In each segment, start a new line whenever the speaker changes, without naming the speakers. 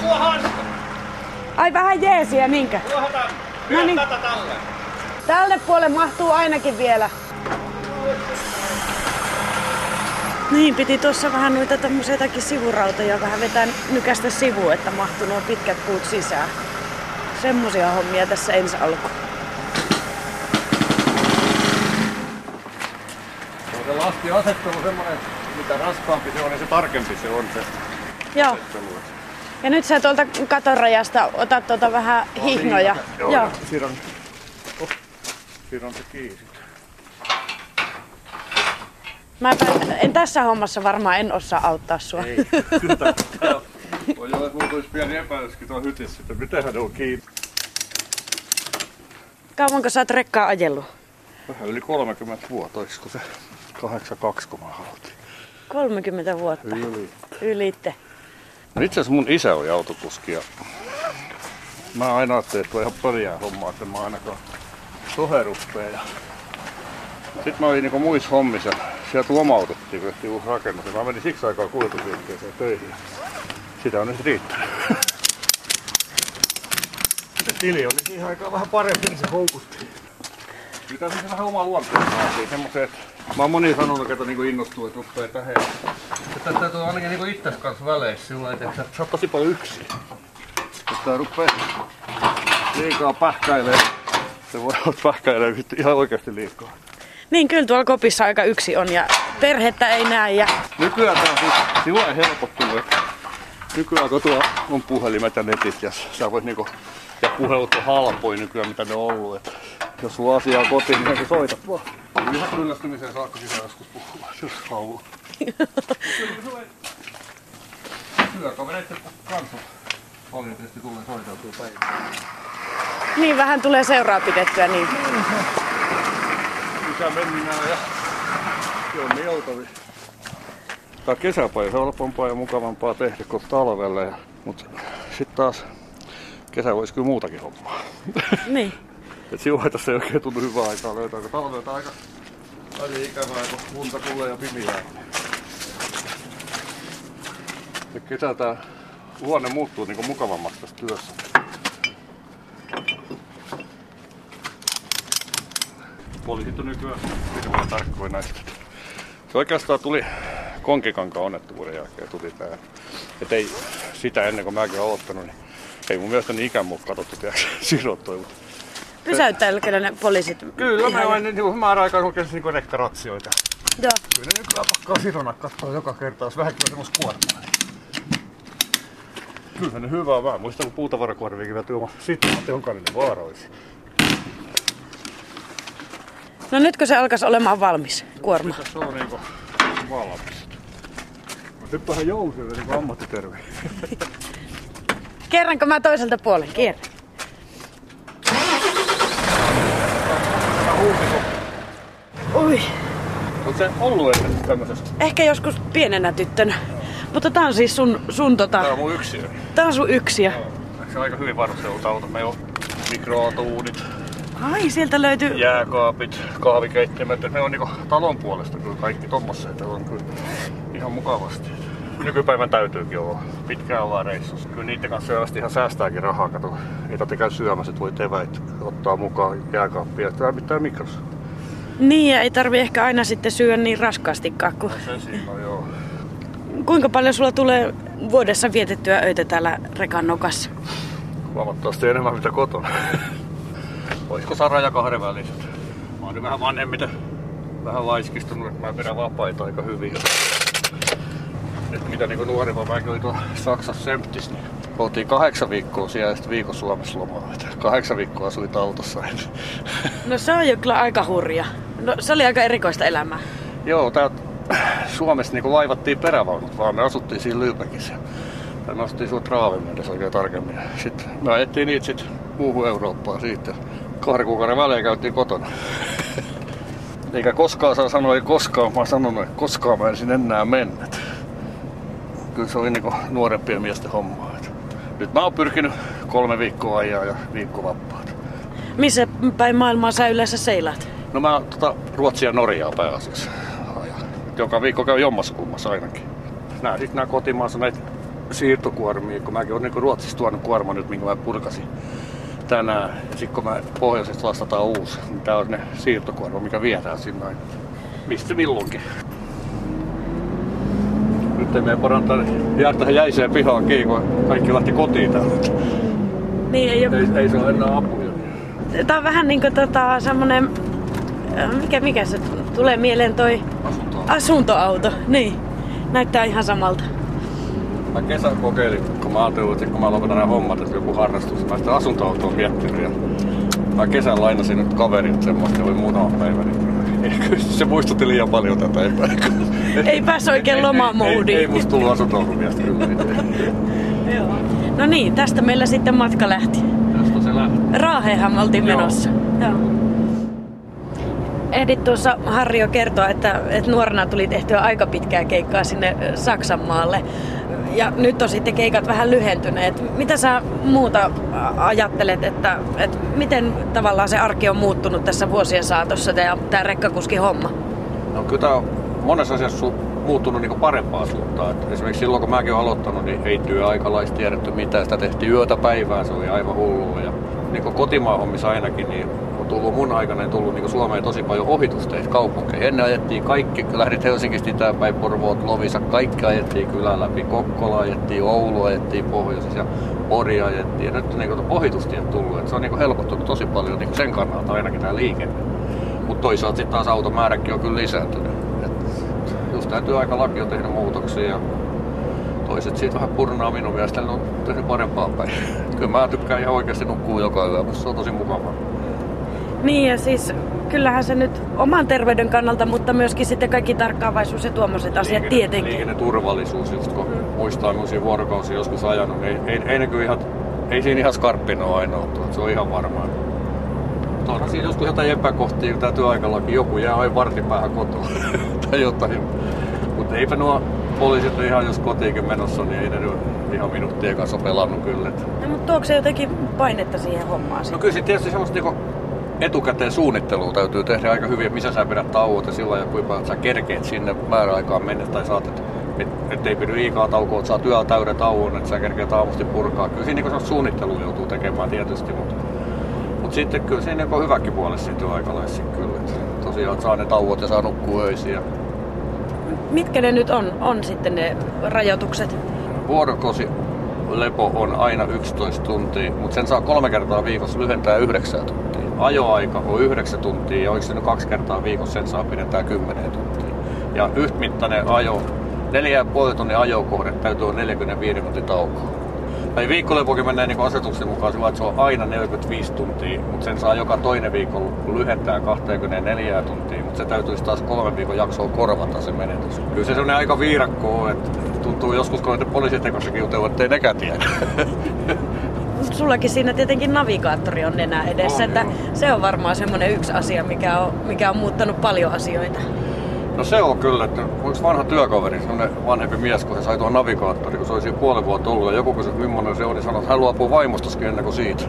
Tuo hanska!
Ai vähän jeesiä?
Tuohon tänne.
No niin.
Tälle.
Tälle puolelle mahtuu ainakin vielä. Niin, piti tuossa vähän noita tämmöisiä jotakin sivurautoja vähän vetää nykästä sivuun, että mahtuu nuo pitkät puut sisään. Semmosia hommia tässä ensi alku.
Se on se lastiasettelu semmoinen, mitä raskaampi se on, niin se tarkempi se on se
Joo.
asettelu.
Ja nyt sä tuolta katorajasta otat tuota vähän hihnoja.
Joo.
Joo.
Siinä on, oh, siinä on se kiisi.
Mä en tässä hommassa varmaan en osaa auttaa sua.
Ei, kyllä Voi olla, että mulla tulisi pieni epäilyskin tuon hytissä, että mitenhän ne on kiinni.
Kauanko sä oot rekkaa ajellut?
Vähän yli 30 vuotta, olisiko se 82, kun mä aloitin.
30 vuotta.
Yli.
Ylitte.
No itse asiassa mun isä oli autokuski ja mä aina ajattelin, että on ihan pöliää hommaa, että mä ainakaan tohe ruppee. Ja... Sitten mä olin niinku muissa hommissa sieltä lomautettiin, kun tehtiin uusi rakennus. Mä menin siksi aikaa kuljetusliikkeeseen töihin. Sitä on nyt riittänyt. Se tili oli siihen aikaan vähän parempi, niin se houkutti. Pitää se vähän oma luonteen vaatii semmoisen, että mä oon moni sanonut, että niinku innostuu, että ruppee tähän. Että täytyy ainakin niinku itses kanssa väleissä sillä että sä oot tosi paljon yksin. Että rupee liikaa pähkäilee. Se voi olla pähkäilee ihan oikeasti liikaa.
Niin, kyllä tuolla kopissa aika yksi on ja perhettä ei näe ja
Nykyään tää on siis sillä lailla helpottunut, nykyään kun tuo on puhelimet ja netit ja sä voit niinku, puhelut on halpoin nykyään mitä ne on ollut. Että jos sulla on asiaa kotiin, niin sä soitat vaan. Ihan kyllästymiseen saakka sitä joskus puhua, jos haluaa. Työkavereiden kanssa paljon tietysti tulee soiteltua päivää.
niin vähän tulee seuraa pidettyä. Niin.
Isä menninää ja Jonni Joutavi. Tää kesäpäivä on helpompaa ja mukavampaa tehdä kuin talvella. Ja, mutta sitten taas kesä voisi kyllä muutakin hommaa.
niin.
Et silloin tässä ei oikein tunnu hyvää aikaa löytää, kun talvelta aika, aika ikävää, kun lunta tulee ja pimiää. Ja kesältä luonne muuttuu niin mukavammaksi tässä työssä. Poliisit on nykyään hirveän tarkkoja näistä. Se oikeastaan tuli Konkikankaan onnettomuuden jälkeen tuli tää. Et ei sitä ennen kuin mäkin olen aloittanut, niin ei mun mielestä ikään mukaan katsottu tiedätkö, sidottuja, mutta
Pysäyttäisikö ne poliisit?
Kyllä,
Ihan
mä
jo-
olen niin määräaikaan oikein niinku rekkaratsioita.
Joo.
Kyllä ne nykyään pakkaa sidona katsoa joka kerta, jos vähänkin on semmos kuormaa. Kyllä ne hyvää on vähän. Muistan, kun puutavarakuormiakin vielä tuoma sitten, että jokainen vaara olisi.
No nytkö se alkaisi olemaan valmis, kuorma?
Tässä on niinku valmis. Nyt vähän jousille niinku ammattiterve.
Kerrankö mä toiselta puolen? Kierrän. Ui,
Oot se ollut ennen tämmöisessä?
ehkä joskus pienenä tyttönä. Mutta tää on siis sun, sun tota,
Tää on mun yksiö.
tää on sun yksiö.
Se on aika hyvin varusteltu auto. Meillä on mikroaaltouunit,
Ai, sieltä löytyy...
jääkaapit, kahvikeittimet. Me on niinku talon puolesta kyllä kaikki tommoset on kyllä ihan mukavasti. Nykypäivän täytyykin olla. Pitkään ollaan reissussa. Kyllä niiden kanssa selvästi ihan säästääkin rahaa. Kato, ei tarvitse käydä syömässä, että voi eväät ottaa mukaan jääkaappia. Tämä pitää mikrossa.
Niin, ja ei tarvi ehkä aina sitten syödä niin raskaastikaan. Kun...
Se siinä on joo.
Kuinka paljon sulla tulee vuodessa vietettyä öitä täällä rekan nokassa?
Huomattavasti enemmän mitä kotona. Olisiko Sara ja kahden väliset? Mä oon nyt vähän vanhemmiten, vähän laiskistunut, että mä pidän vapaita aika hyvin. Et mitä niinku nuoremman mäkin olin tuolla Saksassa Semptis, niin oltiin kahdeksan viikkoa siellä ja sitten viikon Suomessa lomaa. Kahdeksan viikkoa asuin autossa.
No se on jo kyllä aika hurja. No se oli aika erikoista elämää.
Joo, tää Suomessa niinku laivattiin perävaunut, vaan me asuttiin siinä Lübeckissä. Tai me asuttiin suot Raavimedessä oikein tarkemmin. Sitten me ajettiin niitä sit muuhun Eurooppaan siitä. Kahden kuukauden välein käytiin kotona. Eikä koskaan saa sanoa, ei koskaan, mä oon sanonut, että koskaan mä en sinne enää mennä. Kyllä se oli niinku nuorempien miesten hommaa. Et Nyt mä oon pyrkinyt kolme viikkoa ajaa ja viikko vapaata.
Missä päin maailmaa sä yleensä seilaat?
No mä tota, Ruotsia ja Norjaa pääasiassa ajan. Joka viikko käy jommassa kummassa ainakin. Nää sit nää kotimaassa näitä siirtokuormia, kun mäkin olen niin Ruotsissa tuonut kuorma nyt, minkä mä purkasin tänään. Ja sitten kun mä pohjoisesta lastataan uusi, niin tää on ne siirtokuorma, mikä viedään sinne. Mistä milloinkin. Nyt ei meidän parantaa jää tähän jäiseen pihaan kiinni, kun kaikki lähti kotiin täältä.
Niin, ei.
Ei, ei se ole enää apuja.
Tää on vähän niinku tota, semmonen... Mikä, mikä se tulee mieleen toi
Asuntoa.
asuntoauto? Niin. Näyttää ihan samalta.
Mä kesän kokeilin, kun mä ajattelin, että kun mä lopetan nämä hommat, että joku harrastus. Mä sitä asuntoautoa miettinyt ja mä kesän lainasin nyt kaverilta semmoista, oli muutama päivä. Niin se muistutti liian paljon tätä eipä.
Ei pääs oikein lomamoodiin.
Ei, ei, musta tullut asuntoautomiestä kyllä.
Joo. No niin, tästä meillä sitten matka lähti.
Tästä se lähti.
Raaheenhan me oltiin
Joo.
menossa. Joo. Ehdit tuossa Harri jo kertoa, että, että nuorena tuli tehtyä aika pitkää keikkaa sinne Saksan maalle. Ja nyt on sitten keikat vähän lyhentyneet. Mitä sä muuta ajattelet, että, että miten tavallaan se arki on muuttunut tässä vuosien saatossa, tämä, tämä rekkakuski homma?
No kyllä tää on monessa asiassa muuttunut niin parempaan suuntaan. Et esimerkiksi silloin kun mäkin olen aloittanut, niin ei työaikalaista tiedetty mitään. Sitä tehtiin yötä päivää, se oli aivan hullua. Ja niin kotimaan hommissa ainakin, niin tullut mun aikana niin tullut niin Suomeen tosi paljon ohitusteitä kaupunkeihin. Ennen ajettiin kaikki, lähdit Helsingistä itäänpäin, Porvoot, Lovisa, kaikki ajettiin kylän läpi. Kokkola ajettiin, Oulu ajettiin pohjoisessa ja Pori ajettiin. Ja nyt niin ohitustiet tullut. Et se on niin helpottunut tosi paljon niin sen kannalta ainakin tämä liikenne. Mutta toisaalta sitten taas automääräkin on kyllä lisääntynyt. Et just tämä työaikalaki on tehnyt muutoksia ja toiset siitä vähän purnaa minun mielestäni on tehnyt parempaa päin. Kyllä mä tykkään ihan oikeasti nukkua joka yö, mutta se on tosi mukavaa.
Niin ja siis kyllähän se nyt oman terveyden kannalta, mutta myöskin sitten kaikki tarkkaavaisuus ja tuommoiset asiat
Liikenne-
tietenkin.
Liikenneturvallisuus, just kun muistaa millaisia vuorokausia joskus ajanut, niin ei, ei, ne kyllä ihan, ei siinä ihan skarppina ole aina oltu, se on ihan varmaa. Mutta onhan siinä joskus jotain epäkohtia, tämä työaikalaki joku jää aina vartin päähän kotoa tai jotain. Mutta eipä nuo poliisit ole ihan jos kotiinkin menossa, niin ei ne ihan minuuttien kanssa pelannut kyllä.
No, mutta tuoko se jotenkin painetta siihen hommaan?
No kyllä sitten tietysti semmoista niinku etukäteen suunnittelua täytyy tehdä aika hyvin, että missä sä pidät tauot ja sillä ja kuinka sä kerkeet sinne määräaikaan mennessä tai saat, että et, et ei pidä liikaa taukoa, että saa työllä täyden tauon, että sä kerkeet aamusti purkaa. Kyllä siinä semmoista suunnittelua joutuu tekemään tietysti, mutta mut sitten kyllä siinä niinku on hyväkin puolessa siinä työaikalaissa kyllä. Et tosiaan että saa ne tauot ja saa nukkua öisin ja
Mitkä ne nyt on, on sitten ne rajoitukset?
vuorokausi lepo on aina 11 tuntia, mutta sen saa kolme kertaa viikossa lyhentää 9 tuntia. Ajoaika on 9 tuntia ja oliko se nyt kaksi kertaa viikossa, sen saa pidentää 10 tuntia. Ja yhtmittainen ajo, 4,5 tunnin ajokohde täytyy olla 45 minuutin taukoa. Tai viikkolepokin menee niin asetuksen mukaan sillä, että se on aina 45 tuntia, mutta sen saa joka toinen viikko lyhentää 24 tuntia, mutta se täytyisi taas kolmen viikon jaksoa korvata se menetys. Kyllä se sellainen aika viirakko on, että tuntuu joskus, kun niitä poliisitekossakin jutellut, että ei nekään tiedä.
Sullakin siinä tietenkin navigaattori on nenä edessä,
On,
että
joo.
se on varmaan semmoinen yksi asia, mikä on, mikä on muuttanut paljon asioita.
No se on kyllä, että yksi vanha työkaveri, semmoinen vanhempi mies, kun se sai tuon navigaattori, kun se olisi puoli vuotta ollut ja joku kysyi, millainen se on, niin sanoi, että hän luopuu vaimostoskin ennen kuin siitä.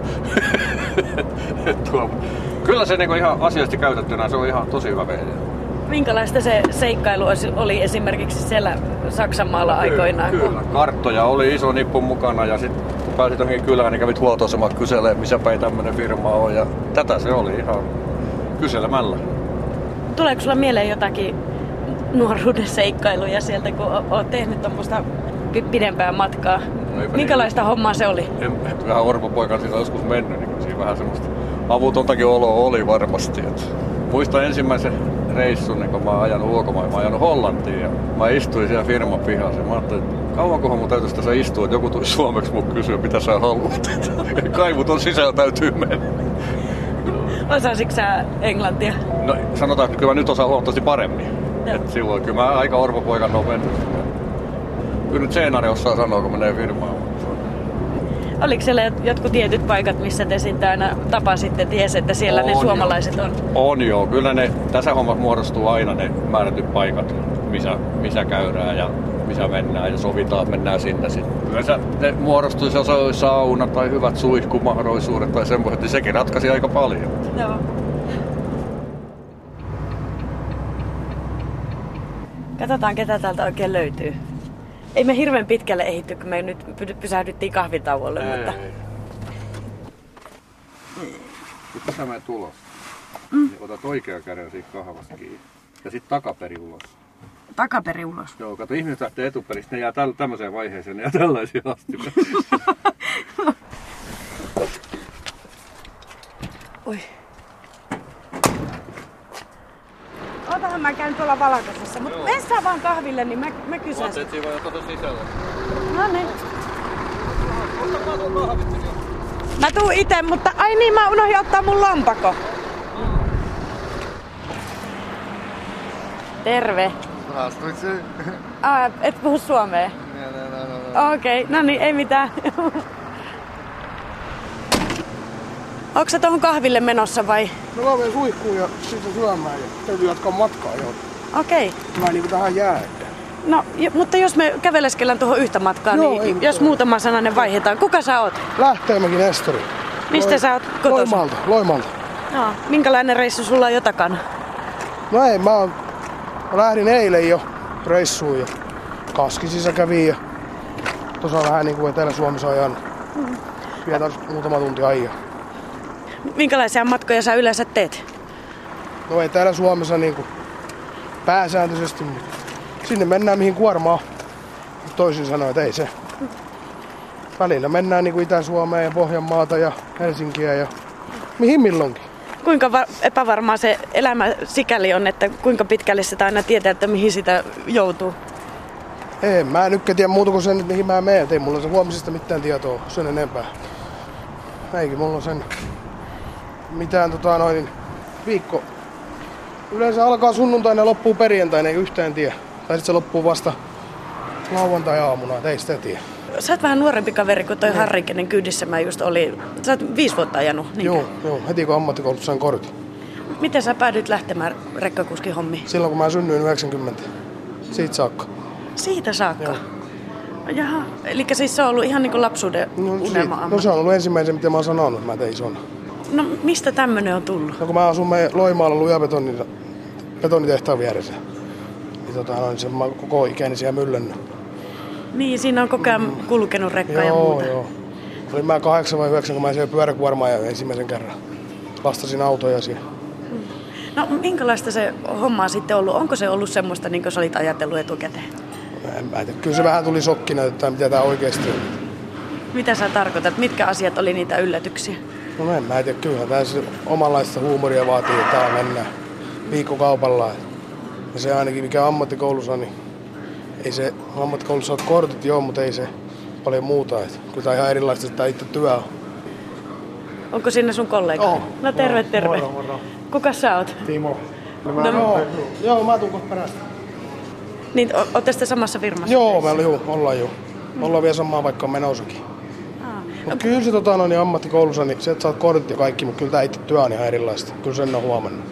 Tuo, kyllä se niinku ihan asiallisesti käytettynä, se on ihan tosi hyvä vehje.
Minkälaista se seikkailu oli esimerkiksi siellä Saksan maalla aikoinaan? kun-
Kyllä, karttoja oli iso nippu mukana ja sitten pääsit johonkin kylään, niin kävit huoltoasemaan kyselemään, missä päin tämmöinen firma on ja tätä se oli ihan kyselemällä.
Tuleeko sulla mieleen jotakin nuoruuden seikkailuja sieltä, kun oot tehnyt tuommoista pi- pidempää matkaa?
No
Minkälaista hommaa se oli?
En, et vähän orpopoika siitä joskus mennyt, niin siinä vähän semmoista avutontakin oloa oli varmasti. Et muistan ensimmäisen reissun, niin kun mä oon ajanut ulkomaan, mä oon ajanut Hollantiin ja mä istuin siellä firman pihassa. ja Mä ajattelin, että kauankohan mun täytyisi tässä istua, että joku tulisi suomeksi mun kysyä, mitä sä haluat. Kaivuton sisällä täytyy mennä.
Osasitko sä englantia?
No sanotaan, että kyllä mä nyt osaan huomattavasti paremmin.
Joo.
Et silloin kyllä mä aika orpopoikana oon mennyt. Kyllä nyt seenari osaa sanoa, kun menee firmaan.
Oliko siellä jotkut tietyt paikat, missä te sitten aina tapasitte, ties, että siellä ne
On,
suomalaiset on?
On joo, kyllä ne, tässä hommassa muodostuu aina ne määrätyt paikat, missä, missä käydään ja missä mennään ja sovitaan, että mennään sinne sitten. Yleensä ne muodostuisi, jos olisi sauna tai hyvät suihkumahdollisuudet tai semmoiset, niin sekin ratkaisi aika paljon.
Joo. Katsotaan, ketä täältä oikein löytyy. Ei me hirveän pitkälle ehitty, kun me nyt pysähdyttiin kahvitauolle,
Ei,
mutta...
ei. Nyt tässä menet ulos. Mm. Niin otat oikean käden siitä kahvasta kiinni. Ja sitten takaperi ulos.
Takaperi ulos.
Joo, kato, ihmiset lähtee etuperistä, ne jää täl, tämmöiseen vaiheeseen, ne jää tällaisia asti.
Oi. Otahan mä käyn tuolla valkoisessa, mutta mene sä vaan kahville, niin mä, mä kysyn.
Vaatteet siinä vai tuossa sisällä.
No niin. Mä tuun ite, mutta ai niin, mä unohdin ottaa mun lompako. Terve.
Здравствуйте.
Ah, et puhu suomea.
Не, не, не, не, не.
Okei, okay, no niin, ei mitään. Onko sä tuohon kahville menossa vai?
No mä menen suihkuun ja sitten syömään ja täytyy jatkaa matkaa jo.
Okei. Okay.
Mä en niinku tähän jää. Että.
No, jo, mutta jos me käveleskellään tuohon yhtä matkaa,
Joo,
niin
ei
jos
mitään.
muutama sananen vaihdetaan. Kuka sä oot?
Lähteemäkin Nestori.
Mistä sä oot kotoisin?
Loimalta, Loimalta.
No, minkälainen reissu sulla on jo takana?
No ei, mä, oon, mä lähdin eilen jo reissuun ja Kaskisissa kävin ja tuossa vähän niinku Etelä-Suomessa ajan. Pietars muutama tunti ajaa.
Minkälaisia matkoja sä yleensä teet?
No Etelä-Suomessa niinku pääsääntöisesti, mutta sinne mennään mihin kuormaa. Toisin sanoen, että ei se. Välillä mennään niinku Itä-Suomeen ja Pohjanmaata ja Helsinkiä ja mihin milloinkin.
Kuinka va- epävarmaa se elämä sikäli on, että kuinka pitkälle sitä aina tietää, että mihin sitä joutuu?
Ei, mä en nyt tiedä muuta kuin sen, mihin mä menen. Ei mulla se huomisesta mitään tietoa sen enempää. Eikin mulla sen mitään tota noin viikko. Yleensä alkaa sunnuntaina ja loppuu perjantaina, ei yhtään tiedä. Tai sitten se loppuu vasta lauantai-aamuna, ei sitä tiedä.
Sä oot vähän nuorempi kaveri kuin toi Harri, kenen kyydissä mä just olin. Sä oot viisi vuotta ajanut. Niin
Joo, joo, heti kun ammattikoulussa sain kortin.
Miten sä päädyit lähtemään rekkakuskin hommiin?
Silloin kun mä synnyin 90. Siitä saakka.
Siitä saakka. Jaha, eli siis se on ollut ihan niin kuin lapsuuden
No,
unelma
no se on ollut ensimmäisen, mitä mä oon sanonut, että mä tein isona.
No mistä tämmönen on tullut?
No kun mä asun meidän Loimaalla lujabetonin betonitehtaan vieressä. Niin tota, noin, se mä oon koko ikäni siellä myllännyt.
Niin, siinä on koko ajan kulkenut rekka ja
Joo,
muuta.
joo. Olin mä kahdeksan vai yhdeksän, kun mä siellä pyöräkuormaa ja ensimmäisen kerran. Lastasin autoja siellä.
No minkälaista se homma on sitten ollut? Onko se ollut semmoista, niin kuin sä olit ajatellut etukäteen?
En mä tiedä. Kyllä se vähän tuli sokkina, että mitä tää oikeesti on.
Mitä sä tarkoitat? Mitkä asiat oli niitä yllätyksiä?
No en mä tiedä, kyllähän tää se omanlaista huumoria vaatii, että täällä mennään viikkokaupalla. Ja se ainakin mikä ammattikoulussa niin ei se ammattikoulussa ole kortit joo, mutta ei se paljon muuta. Et kyllä on ihan erilaista että itse työ on.
Onko sinne sun kollega?
Oo.
No terve, terve.
moro, moro.
Kuka sä oot?
Timo. No,
mä-
joo, joo, mä tuun kohta perästä.
Niin, o- ootte sitten samassa firmassa?
Joo, me juu, ollaan jo. Ollaan vielä samaa vaikka on menossakin.
Aa.
Mut kyllä se tota, no, niin ammattikoulussa, niin sieltä saat kortit ja kaikki, mutta kyllä tämä itse työ on ihan erilaista. Kyllä sen on huomannut.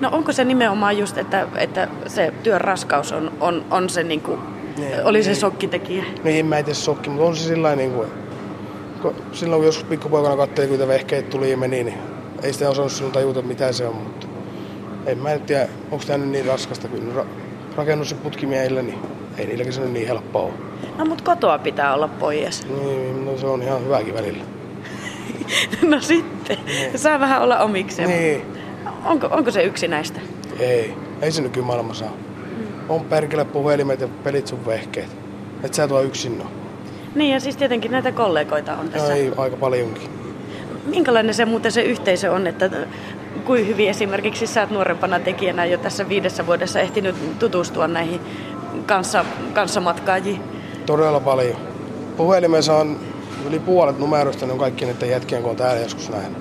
No onko se nimenomaan just, että, että se työn raskaus on, on, on se niin kuin,
Niin,
oli se sokkitekijä?
Niin, mä en tiedä sokki, mutta on se sillä niin kuin, kun silloin kun joskus pikkupoikana katselin, kun niitä vehkeitä tuli ja meni, niin ei sitä osannut silloin tajuta, mitä se on, mutta en mä tiedä, onko tämä nyt niin raskasta, kun ra- rakennus- ja putkimiehillä, niin ei niilläkin se nyt niin helppoa ole.
No mut kotoa pitää olla pois.
Niin, no se on ihan hyväkin välillä.
No sitten, saa vähän olla omikseen.
Niin,
Onko, onko se yksi näistä?
ei, ei se nykymaailmassa ole. On perkele puhelimet ja pelit sun vehkeet. Et sä tuo yksin ole.
Niin ja siis tietenkin näitä kollegoita on
No,
tässä.
ei, aika paljonkin.
Minkälainen se muuten se yhteisö on, että kuin hyvin esimerkiksi sä oot nuorempana tekijänä jo tässä viidessä vuodessa ehtinyt tutustua näihin kanssa, kanssamatkaajiin?
Todella paljon. Puhelimessa on yli puolet numeroista, ne on kaikki näiden jätkien, kun on täällä joskus näin.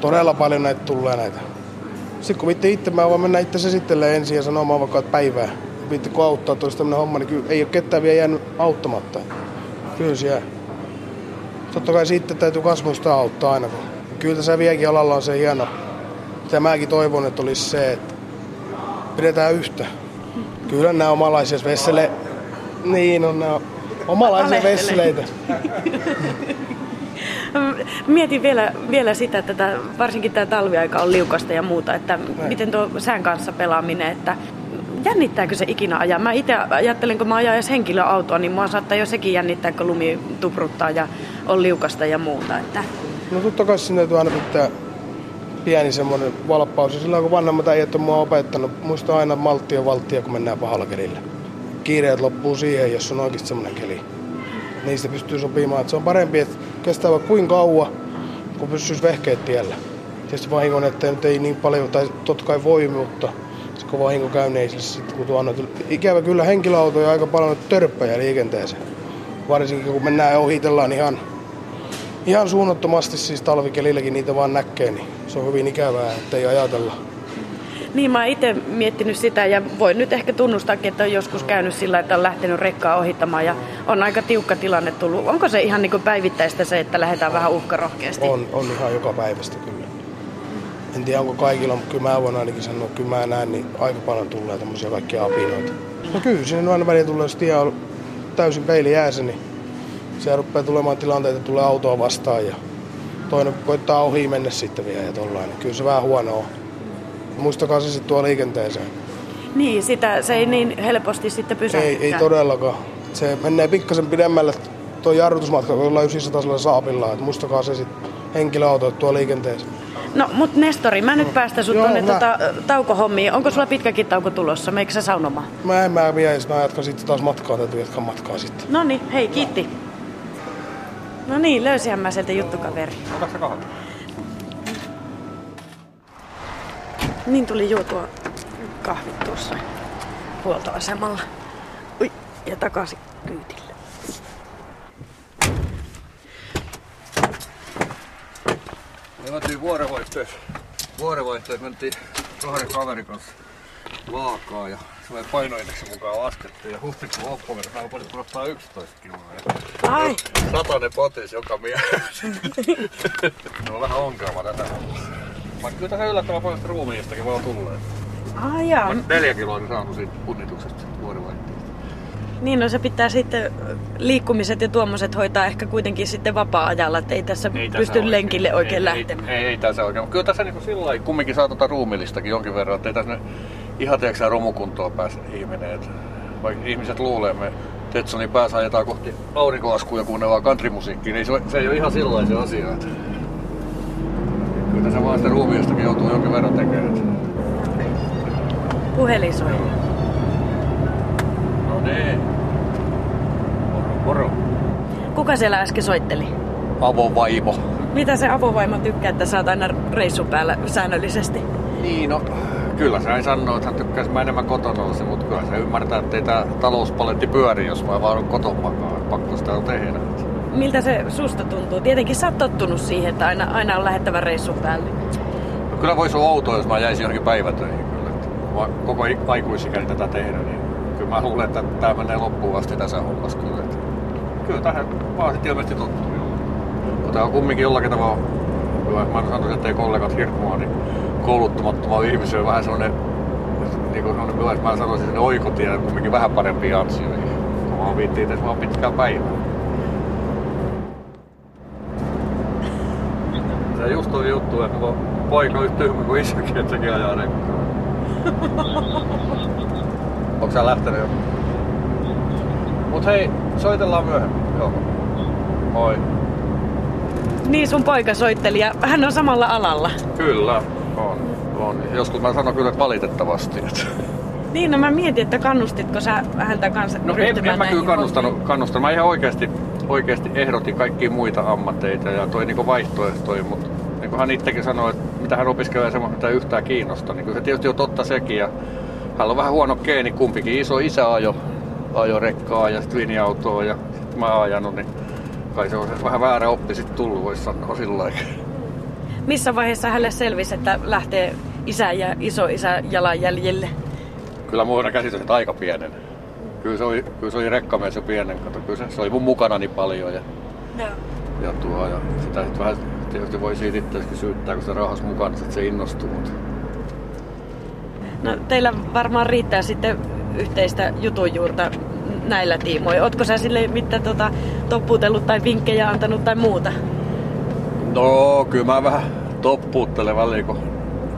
Todella paljon näitä tulee näitä. Sitten kun vitti itse, mä voin mennä itse esittelemään ensin ja sanomaan vaikka, että päivää. Vitti kun auttaa, että tämmöinen homma, niin kyllä ei ole ketään vielä jäänyt auttamatta. Kyllä se jää. Totta kai sitten täytyy kasvusta auttaa aina. Kyllä tässä vieläkin alalla on se hieno. Mitä mäkin toivon, että olisi se, että pidetään yhtä. Kyllä nämä omalaisia vessele... Niin on nämä omalaisia vesseleitä.
Mietin vielä, vielä sitä, että tämä, varsinkin tämä talviaika on liukasta ja muuta, että miten tuo sään kanssa pelaaminen, että jännittääkö se ikinä ajaa? Mä itse ajattelen, kun mä ajan edes henkilöautoa, niin mua saattaa jo sekin jännittää, kun lumi tupruttaa ja on liukasta ja muuta. Että...
No totta kai sinne aina pitää pieni semmoinen valppaus. Ja silloin kun vanhemmat äijät on mua opettanut, muista aina malttia valttia, kun mennään pahalla kelillä. Kiireet loppuu siihen, jos on oikeasti semmoinen keli. Niistä pystyy sopimaan. Että se on parempi, että kestää vaikka kuinka kauan, kun pystyisi vehkeet tiellä. Tietysti vahingon, että nyt ei niin paljon, tai totta kai voi, mutta se kun vahinko käy, niin sitten kun tuo Ikävä kyllä henkilöautoja aika paljon törppejä liikenteeseen. Varsinkin kun mennään ja ohitellaan ihan, ihan suunnattomasti siis talvikelilläkin niitä vaan näkee, niin se on hyvin ikävää, että ei ajatella.
Niin, mä itse miettinyt sitä ja voin nyt ehkä tunnustaakin, että on joskus käynyt sillä, että on lähtenyt rekkaa ohittamaan ja on aika tiukka tilanne tullut. Onko se ihan niin päivittäistä se, että lähdetään vähän uhkarohkeasti?
On, on ihan joka päivästä kyllä. En tiedä onko kaikilla, mutta kyllä mä voin ainakin sanoa, että kyllä mä näen, niin aika paljon tulee tämmöisiä kaikkia apinoita. No kyllä, sinne aina välillä tulee, jos tie on täysin peili jäässä, niin se rupeaa tulemaan tilanteita, tulee autoa vastaan ja toinen koittaa ohi mennä sitten vielä ja tollainen. Kyllä se vähän huono on. Muistakaa se sitten tuo liikenteeseen.
Niin, sitä, se ei niin helposti sitten pysähtykään.
Ei, ei todellakaan. Se menee pikkasen pidemmälle tuo jarrutusmatka, kun ollaan 900 saapilla. Että muistakaa se sitten henkilöauto tuo liikenteeseen.
No, mut Nestori, mä nyt päästä sut tuonne tota, taukohommiin. Onko sulla pitkäkin tauko tulossa? Meikö sä saunomaan?
Mä en mä vielä, mä jatkan sitten taas matkaa, täytyy jatkaa matkaa sitten.
No niin, hei, kiitti. No niin, löysihän mä sieltä juttukaveri.
Otatko kahvia?
Niin tuli juotua kahvit tuossa huoltoasemalla. Ui, ja takaisin kyytille.
Me mentiin vuorovaihtoehto. Vuorovaihtoehto mentiin kahden kaverin kanssa vaakaa ja se painoindeksi mukaan laskettu ja huhtikuun loppuvuodessa mä olisin pudottaa 11 kiloa.
Ai!
Satanen potis joka mies. se on vähän ongelma tätä. Vaikka kyllä tässä yllättävän paljon ruumiistakin voi tulla.
Ai jaa.
Mä neljä kiloa niin saanut siitä punnituksesta vuodenvaihteesta.
Niin, no se pitää sitten liikkumiset ja tuommoiset hoitaa ehkä kuitenkin sitten vapaa-ajalla, että ei tässä ei pysty tässä lenkille oikein, oikein
ei,
lähtemään.
Ei, ei, ei tässä oikein, mutta kyllä tässä niin sillä lailla kumminkin saa tuota ruumillistakin jonkin verran, että ei tässä ihan tiedätkö romukuntoon pääse ihminen. Että vaikka ihmiset luulee, me Tetsonin päässä ajetaan kohti aurinkolaskuja ja kuunnellaan countrymusiikkia, niin se, se ei ole ihan sillä se asia. Että kyllä tässä vaan sitä ruumiistakin joutuu jonkin verran tekemään.
Puhelin soi.
No niin. Moro, moro.
Kuka siellä äsken soitteli?
Avovaimo.
Mitä se avovaimo tykkää, että sä oot aina reissun päällä säännöllisesti?
Niin, no kyllä se ei sanoo, että hän tykkäisi mä enemmän kotona olla mutta kyllä se ymmärtää, että ei tämä talouspaletti pyöri, jos mä vaan kotona makaa. Pakko sitä on tehdä.
Miltä se susta tuntuu? Tietenkin sä oot tottunut siihen, että aina, aina on lähettävä reissun päälle.
No kyllä voisi olla outoa, jos mä jäisin johonkin päivätöihin kyllä. Mä koko aikuisikäni tätä tehdä, niin kyllä mä luulen, että tämä menee loppuun asti tässä hommassa kyllä. Että kyllä tähän oon sitten ilmeisesti tottunut. Kun tää on kumminkin jollakin tavalla, kyllä mä sanoisin, että ei kollegat hirmua, niin kouluttamattomalla ihmisellä on vähän sellainen, niin kuin sellainen, mä sanoisin, oikotie kumminkin vähän parempiin asioihin. Kun mä oon viittiin että vaan pitkään päivää. Se just on juttu, että mä poika on tyhmä kuin isäkin, että sekin ajaa rekkaa. Onko sä lähtenyt jo? Mut hei, soitellaan myöhemmin. Joo. Moi.
Niin sun poika soitteli ja hän on samalla alalla.
Kyllä, on. on. Joskus mä sanon kyllä, että valitettavasti. Että...
Niin, no mä mietin, että kannustitko sä häntä kanssa
No en, en mä kyllä kannustanut, kannustanut. Mä ihan oikeasti, oikeasti ehdotin kaikkia muita ammatteita ja toi niinku vaihtoehtoja, mutta kuin hän itsekin sanoi, että mitä hän opiskelee semmoista, mitä yhtään kiinnostaa, niin kyllä se tietysti on totta sekin. Ja hän on vähän huono geeni kumpikin. Iso isä ajo, ajo rekkaa ja sitten linja-autoa ja sitten mä ajanut, niin kai se on vähän väärä oppi sitten tullut, voisi sanoa sillä
Missä vaiheessa hänelle selvisi, että lähtee isä ja iso isä jalanjäljille?
Kyllä mulla käsitys, että aika pienen. Kyllä se oli, kyllä se oli rekkamies jo pienen, kato. Kyllä se, se oli mun mukana niin paljon. Ja,
no.
ja, tuo, ja sitä sitten vähän tietysti voi siitä itseäkin syyttää, kun se rahas mukana, että se innostuu.
No teillä varmaan riittää sitten yhteistä jutujuurta näillä tiimoilla. Ootko sä sille mitä tota, toppuutellut tai vinkkejä antanut tai muuta?
No, kyllä mä vähän toppuuttelen väliin, kun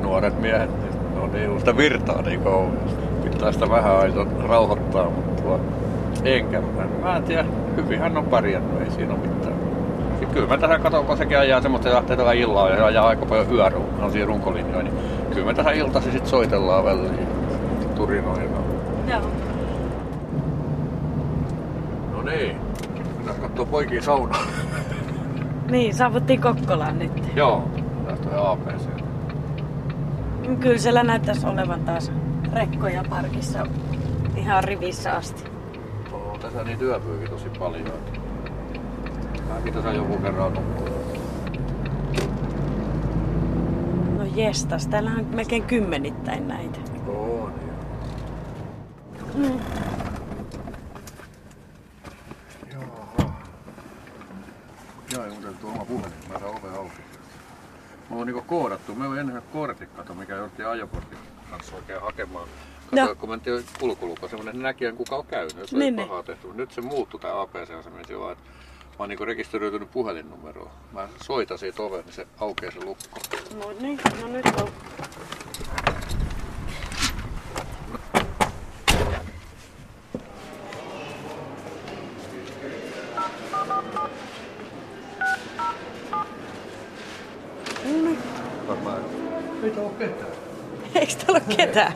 nuoret miehet, no niin, sitä virtaa niin kauheasti. koittaa sitä vähän aina rauhoittaa, mutta enkä. Mä en tiedä, hyvin hän on pärjännyt, ei siinä ole mitään. Kyllä mä tässä katson, kun sekin ajaa semmoista lähtee tällä illalla ja ajaa aika paljon siinä runkolinjoja, niin kyllä me tässä iltasi sitten soitellaan väliin turinoina.
Joo.
No niin, mennään kattoo poikiin saunaan.
Niin, saavuttiin Kokkolaan nyt.
Joo, tästä on APC.
Kyllä siellä näyttäisi olevan taas rekkoja parkissa ihan rivissä asti.
On tässä niin työpyykin tosi paljon. Mäkin tässä joku kerran.
No jestas, täällä on melkein kymmenittäin näitä.
On
Mm.
Jaha. Joo, ei muuten tuo oma puhelin, mä saan oven auki. Mulla on niinku koodattu, me on ennen kortit, kato mikä jouduttiin ajokortin kanssa oikein hakemaan. Kato,
No.
kun mentiin kulkulupa, semmonen näkijän kuka on käynyt, se oli
Niin,
pahaa tehty. Nyt se muuttui tää APC, se meni vaan, että mä oon niinku rekisteröitynyt puhelinnumeroon. Mä soitan siitä oveen, niin se aukeaa se lukko.
No niin, no nyt on.
Varmaan. Ei tää oo ketään.
Eikö täällä ole ketään?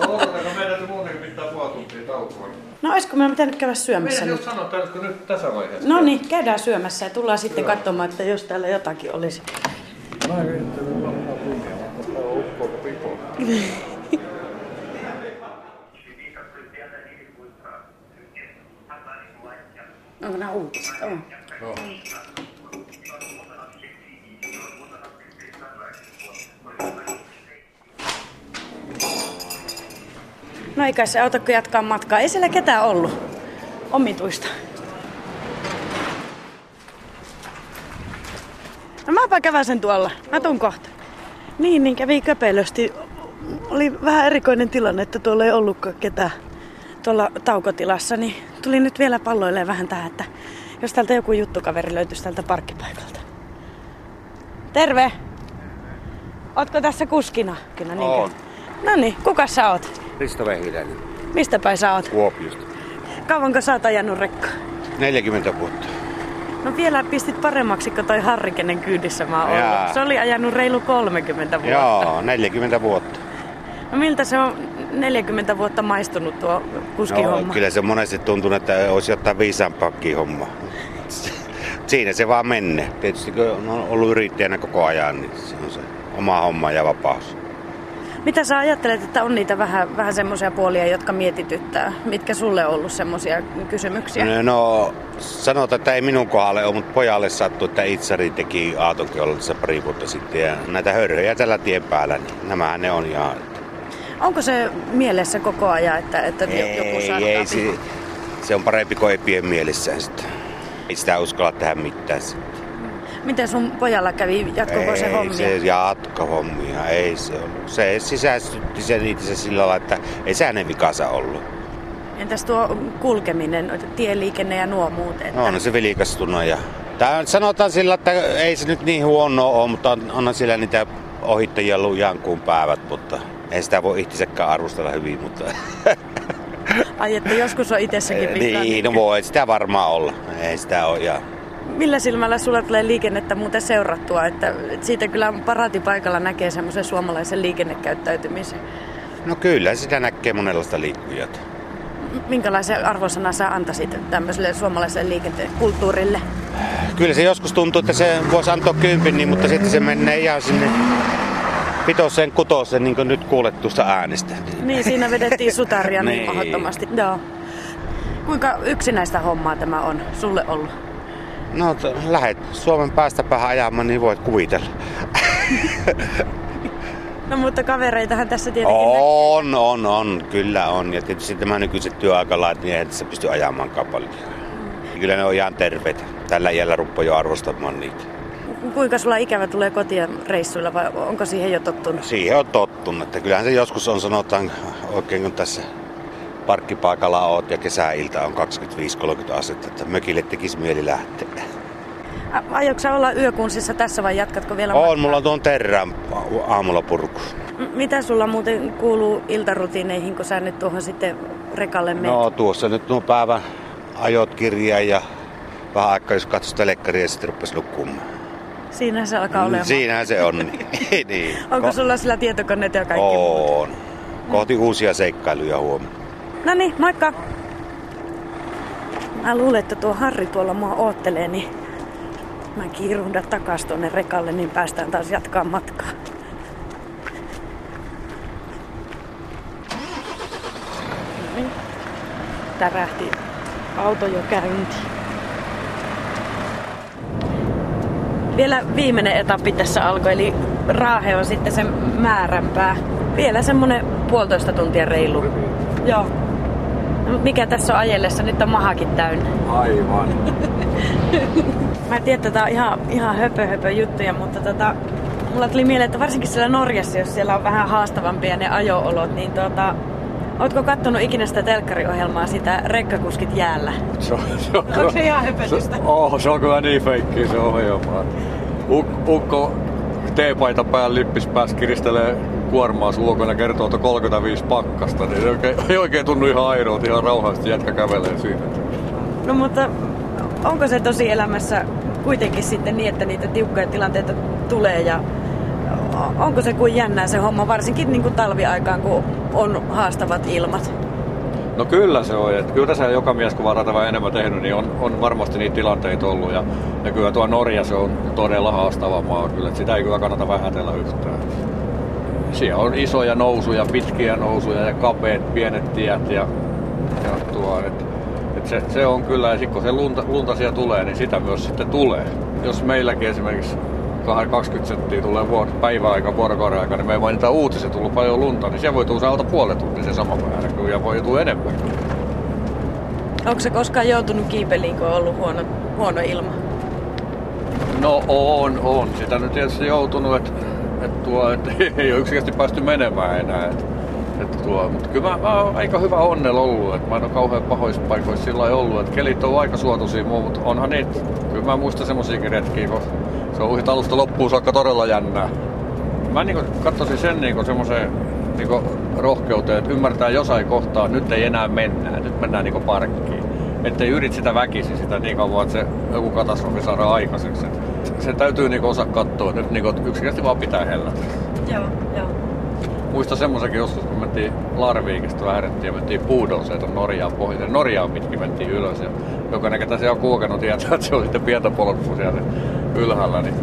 No meidän muutenkin pitää puoli tuntia taukoa.
No olisiko meidän pitänyt käydä syömässä
Meidän
nyt?
sanoa, että nyt tässä vaiheessa.
No niin, käydään syömässä ja tullaan sitten katsomaan, että jos täällä jotakin olisi.
Mä yrittänyt varmaan tunnia, mutta tää on ukkoako pipo.
Onko nämä uutiset? On. No ei kai se auta, kun jatkaa matkaa. Ei siellä ketään ollut. Omituista. No mäpä käväsen tuolla. Mä tuun kohta. Niin, niin kävi köpelösti. Oli vähän erikoinen tilanne, että tuolla ei ollutkaan ketään tuolla taukotilassa, niin tuli nyt vielä palloilleen vähän tähän, että jos täältä joku juttukaveri löytyisi tältä parkkipaikalta. Terve! Ootko tässä kuskina? Kyllä?
Oon.
No niin, kuka sä oot?
Risto Vehviläinen,
Mistä päin sä oot?
Kuopiosta.
Kauanko sä oot ajanut rekkaa?
40 vuotta.
No vielä pistit paremmaksi, kun toi Harri, kenen kyydissä mä oon
Jaa.
ollut. Se oli ajanut reilu 30 vuotta.
Joo, 40 vuotta.
No miltä se on 40 vuotta maistunut tuo
No,
kuskihomma?
kyllä se monesti tuntuu, että olisi jotain viisaampaakin homma. Siinä se vaan menee. Tietysti kun on ollut yrittäjänä koko ajan, niin se on se oma homma ja vapaus.
Mitä sä ajattelet, että on niitä vähän, vähän semmoisia puolia, jotka mietityttää? Mitkä sulle on ollut semmoisia kysymyksiä?
No, sanotaan, että ei minun kohdalle ole, mutta pojalle sattui, että Itsari teki tässä pari vuotta sitten. Ja näitä hörhöjä tällä tien päällä, niin nämähän ne on ja
Onko se mielessä koko ajan, että, että joku
Ei,
saattaa...
ei, se, se on parempi kuin ei pien mielessään sitä. Ei sitä uskalla tehdä mitään. sitten.
Miten sun pojalla kävi? Jatkuuko se
ei,
hommia?
se jatko hommia, ei se ollut. Se sisäistytti sen itse sillä lailla, että ei se hänen vikansa ollut.
Entäs tuo kulkeminen, tieliikenne ja nuo muut? Että...
No, on se vilikastunut ja... Tää sanotaan sillä, että ei se nyt niin huono ole, mutta on, onhan sillä niitä ohittajia ollut jankuun päivät, mutta ei sitä voi itsesekään arvostella hyvin, mutta...
Ai, että joskus on itsessäkin vikaa.
niin, no voi sitä varmaan olla. Ei sitä ole ja...
Millä silmällä sulla tulee liikennettä muuten seurattua? Että siitä kyllä paraatipaikalla näkee semmoisen suomalaisen liikennekäyttäytymisen.
No kyllä, sitä näkee monenlaista liikkujaa.
M- Minkälaisen arvosana sä antaisit tämmöiselle suomalaiselle liikenteen kulttuurille?
Kyllä se joskus tuntuu, että se voisi antaa kympin, niin, mutta sitten se menee ihan sinne vitoseen, kutoseen, niin kuin nyt kuulet tuosta äänestä.
Niin, siinä vedettiin sutaria niin
Niin.
mahdottomasti. Joo. Kuinka yksinäistä hommaa tämä on sulle ollut?
No, lähet Suomen päästä päähän ajamaan, niin voit kuvitella.
No mutta kavereitahan tässä tietenkin näkee.
On, on, on, kyllä on. Ja tietysti tämä nykyiset työaikalait, niin eihän tässä pysty ajamaankaan paljon. Kyllä ne on ihan terveitä. Tällä iällä ruppo jo arvostamaan niitä.
Kuinka sulla ikävä tulee kotia reissuilla vai onko siihen jo tottunut?
Siihen on tottunut, että kyllähän se joskus on sanotaan oikein kun tässä parkkipaikalla oot ja kesäilta on 25-30 astetta, että mökille tekisi mieli lähteä.
Aiotko olla yökunsissa tässä vai jatkatko vielä
On,
matkaa?
mulla on tuon terran aamulla purku.
M- Mitä sulla muuten kuuluu iltarutiineihin, kun sä nyt tuohon sitten rekalle menet?
No tuossa nyt nuo päivän ajot kirjaa ja vähän aikaa jos katsoi telekkaria ja sitten rupesi nukkumaan.
Siinä se alkaa olemaan.
Siinähän se on. niin.
Onko
Ko-
sulla sillä tietokoneet ja kaikki muut?
On. Kohti uusia seikkailuja huomenna.
No niin, moikka! Mä luulen, että tuo Harri tuolla mua oottelee, niin mä kiiruhdan takas tuonne rekalle, niin päästään taas jatkaa matkaa. No niin. Tärähti auto jo käyntiin. Vielä viimeinen etappi tässä alkoi, eli Raahe on sitten sen määränpää. Vielä semmonen puolitoista tuntia reilu. Joo. Mikä tässä on ajellessa? Nyt on mahakin täynnä.
Aivan.
Mä tiedän, että tää on ihan, ihan höpö, höpö juttuja, mutta tota, mulla tuli mieleen, että varsinkin siellä Norjassa, jos siellä on vähän haastavampia ne ajo-olot, niin tota, Ootko kattonut ikinä sitä telkkariohjelmaa, sitä Rekkakuskit jäällä?
Se on, se on,
Onko se ihan höpötystä?
Se, oh, se on kyllä niin feikki se ohjelma. Uk, ukko teepaita päällä lippis päässä kiristelee kuormaa ulkona kertoo, että 35 pakkasta, niin ei oikein, ei oikein tunnu ihan airoot, ihan rauhallisesti jätkä kävelee siinä.
No mutta onko se tosi elämässä kuitenkin sitten niin, että niitä tiukkoja tilanteita tulee ja onko se kuin jännää se homma, varsinkin niin kuin talviaikaan, kun on haastavat ilmat?
No kyllä se on. Että kyllä tässä joka mies, kun varata vähän enemmän tehnyt, niin on, on varmasti niitä tilanteita ollut. Ja, ja kyllä tuo Norja se on todella haastava maa. Kyllä, että sitä ei kyllä kannata vähätellä yhtään. Siellä on isoja nousuja, pitkiä nousuja ja kapeat pienet tiet. Ja, ja tuo, et, et se, se, on kyllä, ja sitten kun se lunta, lunta siellä tulee, niin sitä myös sitten tulee. Jos meilläkin esimerkiksi 20 senttiä tulee vuor- päiväaika, vuorokauden aika, niin me ei mainita uutiset, tullut paljon lunta, niin se voi tulla alta puolet tuntia se sama määrä, ja voi tulla enemmän.
Onko se koskaan joutunut kiipeliin, kun on ollut huono, huono ilma?
No on, on. Sitä nyt tietysti joutunut, että et tuo, et ei ole yksinkertaisesti päästy menemään enää. Et, et tuo, mutta kyllä mä, mä oon aika hyvä onnella ollut, että mä en ole kauhean pahoissa paikoissa sillä ollut, että kelit on aika suotuisia muu, mutta onhan niitä, kyllä mä muistan semmoisiakin retkiä, kun se on alusta loppuun saakka todella jännää. Mä niin katsoisin sen niin semmoiseen niin rohkeuteen, että ymmärtää jossain kohtaa, että nyt ei enää mennä, nyt mennään niin parkkiin. Että ei yrit sitä väkisin sitä niin kauan, että se joku katastrofi saadaan aikaiseksi. Et se täytyy niin osaa katsoa, että nyt niin yksinkertaisesti vaan pitää hellätä.
Joo, joo.
Muista semmoisenkin joskus, kun mentiin Larviikista lähdettiin ja mentiin Puudolseen tuon Norjaan pohjoiseen. Norjaan pitkin mentiin ylös ja jokainen, ketä siellä on kulkenut, tietää, että se on sitten pientä polkua siellä ylhäällä. Niin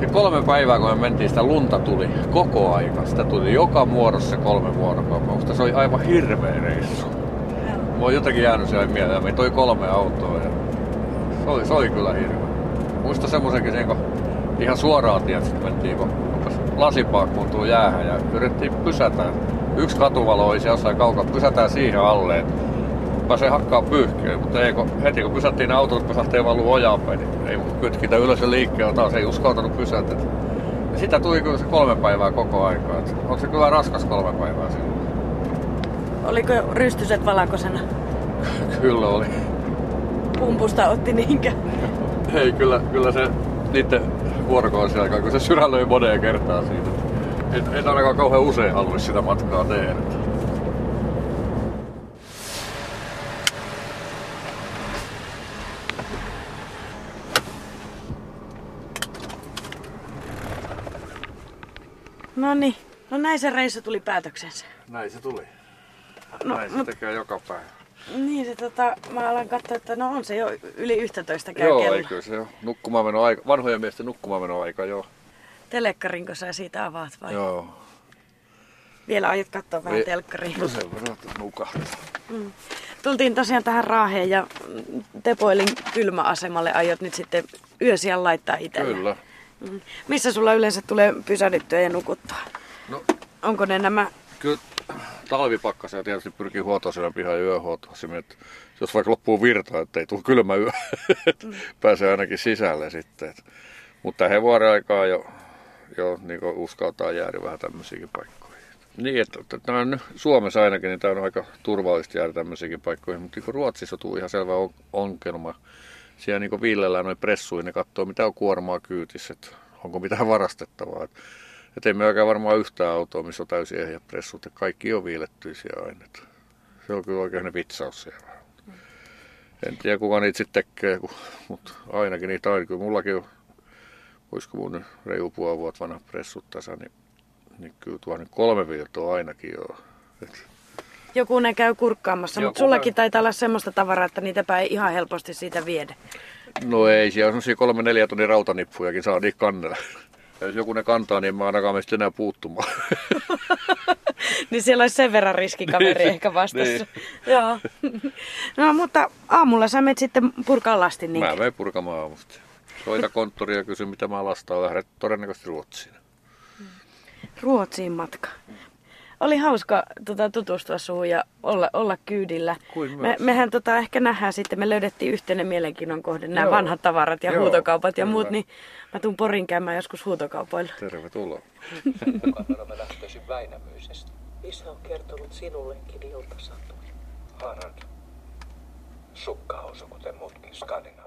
se kolme päivää, kun me mentiin, sitä lunta tuli koko aika. Sitä tuli joka muodossa se kolme vuorokautta. Se oli aivan hirveä reissu. Mä oon jotenkin jäänyt siellä mieleen. Meitä oli kolme autoa ja se oli, se oli kyllä hirveä. Muista semmoisenkin, niin kun ihan suoraan tiet sitten mentiin, kun lasipaakkuun tuu jäähän ja yritettiin pysätä. Yksi katuvalo oli jossain kaukaa, pysätään siihen alle, että pääsee hakkaa pyyhkiä, mutta ei, kun, heti kun pysättiin autot, kun lähtee valuu ojaan päin, niin ei kytkitä ylös ja taas, ei uskaltanut pysätä. Ja sitä tuli kyllä se kolme päivää koko aikaa. Et on se kyllä raskas kolme päivää silloin.
Oliko rystyset valakosena?
kyllä oli.
Pumpusta otti niinkö?
Ei, kyllä, kyllä se niiden vuorokausi aikaa, kun se sydän löi moneen kertaa siitä. En, en ainakaan kauhean usein haluaisi sitä matkaa tehdä.
No niin, no näin se reissu tuli päätöksensä.
Näin se tuli.
No,
Näin se
mut-
tekee joka päivä.
Niin se tota, mä alan katsoa, että no on se jo yli 11 käy
Joo,
kello.
eikö se ole? Nukkumaanmeno aika, vanhojen miesten nukkumaanmeno aika, joo.
Telekkarinko sä siitä avaat vai?
Joo.
Vielä aiot katsoa vähän
Ei-
telkkaria.
No sen verran, että nukahtaa.
Tultiin tosiaan tähän Raaheen ja Tepoilin kylmäasemalle aiot nyt sitten yösiä laittaa itselle.
Kyllä.
Mm. Missä sulla yleensä tulee pysähdyttyä ja nukuttua?
No,
Onko ne nämä...
kyllä talvipakkasella tietysti pyrkii huoltoaseman pihan ja yöhuoltoasemaan, että jos vaikka loppuu virta, että ei tule kylmä yö, että pääsee ainakin sisälle sitten. Et, mutta he vuoden aikaa jo, jo niin uskaltaa jäädä vähän tämmöisiäkin paikkoihin. Niin, että, että tämä on nyt Suomessa ainakin, niin tämä on aika turvallista jäädä tämmöisiäkin paikkoihin, mutta niin Ruotsissa tuli ihan selvä on- ongelma. Siellä niin viillellään noin pressuihin, ne katsoo mitä on kuormaa kyytissä, että onko mitään varastettavaa. Et, ei myöskään varmaan yhtään autoa, missä on täysin ehjä pressut. Ja kaikki on viilettyisiä aina. Se on kyllä oikein vitsaus siellä. En tiedä kuka niitä sitten tekee, mutta ainakin niitä aina. Kyllä mullakin on, olisiko mun reilu puoli vuotta vanha pressut tässä, niin, niin kyllä tuo niin kolme viiltoa ainakin jo. Et
Joku ne käy kurkkaamassa, mutta sullakin taitaa olla semmoista tavaraa, että niitä ei ihan helposti siitä viedä.
No ei, siellä on semmosia kolme neljä tonnin rautanippujakin saa niitä kannella. Ja jos joku ne kantaa, niin mä ainakaan sitten enää puuttumaan.
Niin siellä olisi sen verran riskikaveri
Niin,
ehkä vastassa.
niin.
Joo. No mutta aamulla sä menet sitten purkaa lastin. Niin
Mä menen purkamaan aamusta. Soita konttoria ja kysy, mitä mä lastaan. Lähdet todennäköisesti Ruotsiin.
Ruotsiin matka. Oli hauska tota, tutustua suhun ja olla, olla kyydillä.
Kuin
Me, mehän tota, ehkä nähdään sitten, me löydettiin yhteinen mielenkiinnon kohde, nämä
Joo.
vanhat tavarat ja
Joo,
huutokaupat ja
kyllä.
muut, niin mä tuun Porin käymään joskus huutokaupoilla.
Tervetuloa.
Mä lähtöisin Väinämöisestä.
Isä on kertonut sinullekin iltasatuja.
Harald. Sukkahousu, kuten muutkin Skandinaviassa.